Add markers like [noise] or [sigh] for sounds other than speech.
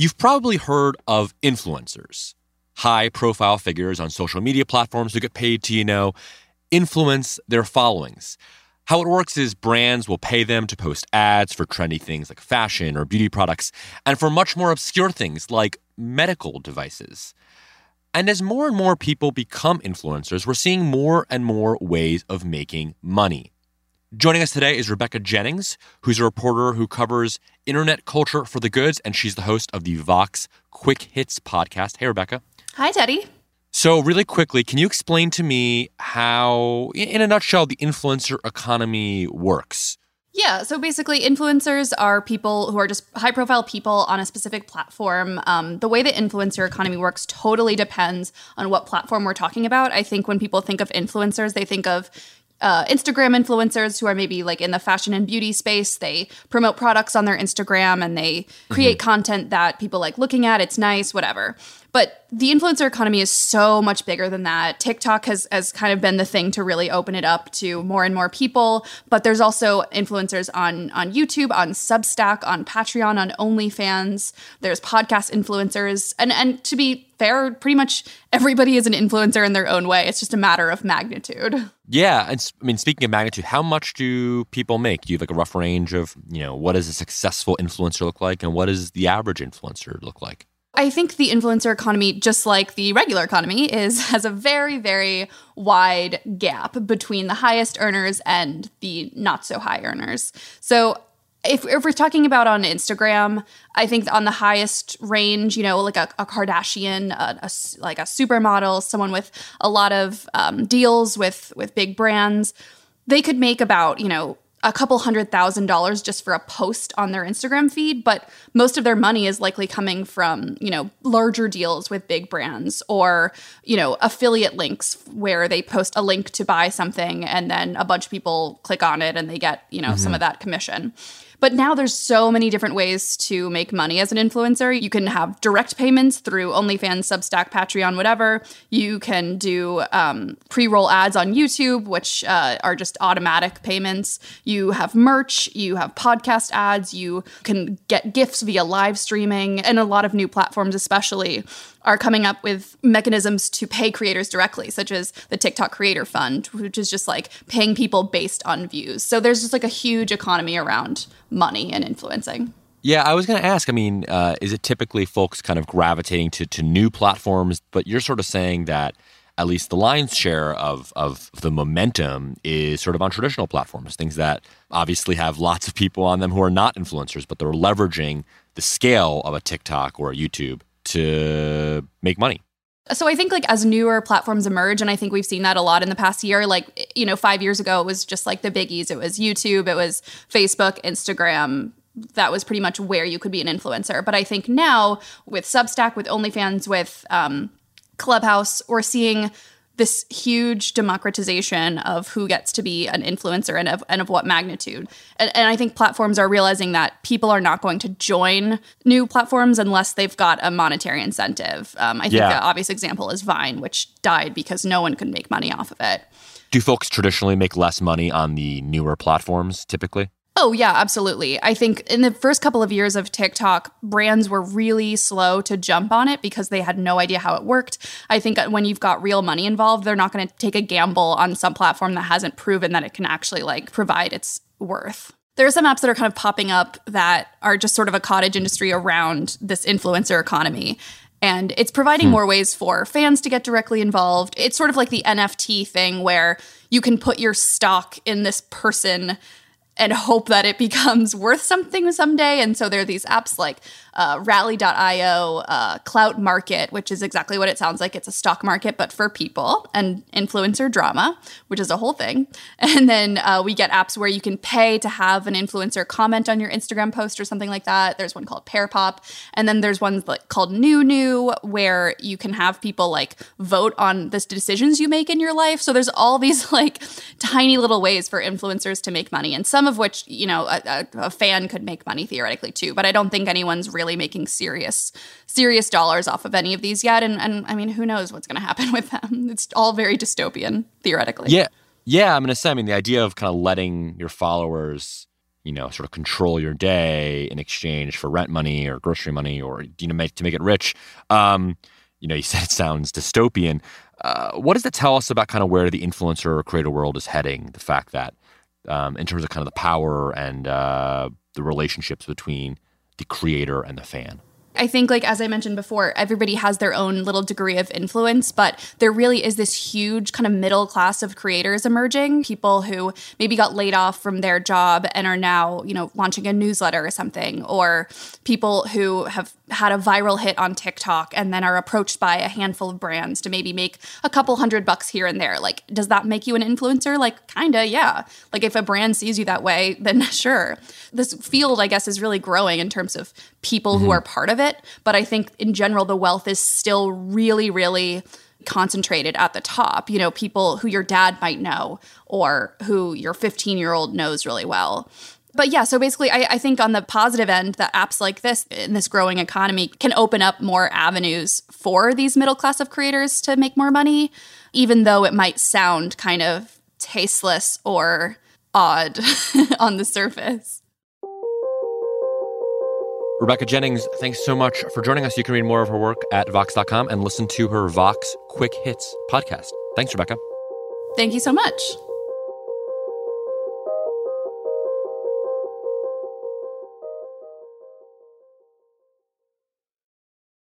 You've probably heard of influencers, high profile figures on social media platforms who get paid to, you know, influence their followings. How it works is brands will pay them to post ads for trendy things like fashion or beauty products, and for much more obscure things like medical devices. And as more and more people become influencers, we're seeing more and more ways of making money. Joining us today is Rebecca Jennings, who's a reporter who covers internet culture for the goods, and she's the host of the Vox Quick Hits podcast. Hey, Rebecca. Hi, Teddy. So, really quickly, can you explain to me how, in a nutshell, the influencer economy works? Yeah, so basically, influencers are people who are just high profile people on a specific platform. Um, the way the influencer economy works totally depends on what platform we're talking about. I think when people think of influencers, they think of uh, Instagram influencers who are maybe like in the fashion and beauty space. They promote products on their Instagram and they create mm-hmm. content that people like looking at. It's nice, whatever. But the influencer economy is so much bigger than that. TikTok has, has kind of been the thing to really open it up to more and more people. But there's also influencers on, on YouTube, on Substack, on Patreon, on OnlyFans. There's podcast influencers. And, and to be fair, pretty much everybody is an influencer in their own way. It's just a matter of magnitude. Yeah. I mean, speaking of magnitude, how much do people make? Do you have like a rough range of, you know, what does a successful influencer look like and what does the average influencer look like? I think the influencer economy, just like the regular economy, is [laughs] has a very, very wide gap between the highest earners and the not so high earners. So if, if we're talking about on Instagram, I think on the highest range, you know, like a, a Kardashian, a, a, like a supermodel, someone with a lot of um, deals with with big brands, they could make about you know a couple hundred thousand dollars just for a post on their Instagram feed, but most of their money is likely coming from, you know, larger deals with big brands or, you know, affiliate links where they post a link to buy something and then a bunch of people click on it and they get, you know, mm-hmm. some of that commission. But now there's so many different ways to make money as an influencer. You can have direct payments through OnlyFans, Substack, Patreon, whatever. You can do um, pre roll ads on YouTube, which uh, are just automatic payments. You have merch, you have podcast ads, you can get gifts via live streaming, and a lot of new platforms, especially are coming up with mechanisms to pay creators directly, such as the TikTok Creator Fund, which is just like paying people based on views. So there's just like a huge economy around money and influencing. Yeah, I was going to ask. I mean, uh, is it typically folks kind of gravitating to to new platforms? But you're sort of saying that at least the lion's share of of the momentum is sort of on traditional platforms, things that obviously have lots of people on them who are not influencers, but they're leveraging the scale of a TikTok or a YouTube to make money. So I think like as newer platforms emerge, and I think we've seen that a lot in the past year. Like you know, five years ago it was just like the biggies. It was YouTube, it was Facebook, Instagram. That was pretty much where you could be an influencer. But I think now with Substack, with OnlyFans, with um, Clubhouse, we're seeing this huge democratization of who gets to be an influencer and of, and of what magnitude. And, and, I think platforms are realizing that people are not going to join new platforms unless they've got a monetary incentive. Um, I think yeah. the obvious example is Vine, which died because no one could make money off of it. Do folks traditionally make less money on the newer platforms typically? Oh, yeah, absolutely. I think in the first couple of years of TikTok, brands were really slow to jump on it because they had no idea how it worked. I think when you've got real money involved, they're not going to take a gamble on some platform that hasn't proven that it can actually like provide its worth. There are some apps that are kind of popping up that are just sort of a cottage industry around this influencer economy. And it's providing hmm. more ways for fans to get directly involved. It's sort of like the NFT thing where you can put your stock in this person and hope that it becomes worth something someday. And so there are these apps like uh, Rally.io, uh, Clout Market, which is exactly what it sounds like. It's a stock market, but for people, and influencer drama, which is a whole thing. [laughs] And then uh, we get apps where you can pay to have an influencer comment on your Instagram post or something like that. There's one called Pearpop. And then there's ones like called NewNew, where you can have people like vote on the decisions you make in your life. So there's all these [laughs] like tiny little ways for influencers to make money, and some of which, you know, a, a fan could make money theoretically too. But I don't think anyone's really really making serious serious dollars off of any of these yet and and I mean who knows what's going to happen [laughs] with them it's all very dystopian theoretically yeah yeah I'm going to say I mean the idea of kind of letting your followers you know, sort of control your day in exchange for rent money or grocery money or you know make to make it rich. Um, you know, you [laughs] said it sounds dystopian. Uh, what does that tell us about kind of where the influencer or creator world is heading? The fact that, um, in terms of kind of the power and uh, the relationships between the creator and the fan. I think, like, as I mentioned before, everybody has their own little degree of influence, but there really is this huge kind of middle class of creators emerging. People who maybe got laid off from their job and are now, you know, launching a newsletter or something, or people who have had a viral hit on TikTok and then are approached by a handful of brands to maybe make a couple hundred bucks here and there. Like, does that make you an influencer? Like, kinda, yeah. Like, if a brand sees you that way, then [laughs] sure. This field, I guess, is really growing in terms of people mm-hmm. who are part of it. But I think in general, the wealth is still really, really concentrated at the top. You know, people who your dad might know or who your 15 year old knows really well but yeah, so basically, I, I, think on the positive end, that apps like this in this growing economy can open up more avenues for these middle class of creators to make more money, even though it might sound kind of tasteless or odd [laughs] on the surface. Rebecca Jennings, thanks so much for joining us. You can read more of her work at Vox.com and listen to her Vox Quick Hits podcast. Thanks, Rebecca. Thank you so much.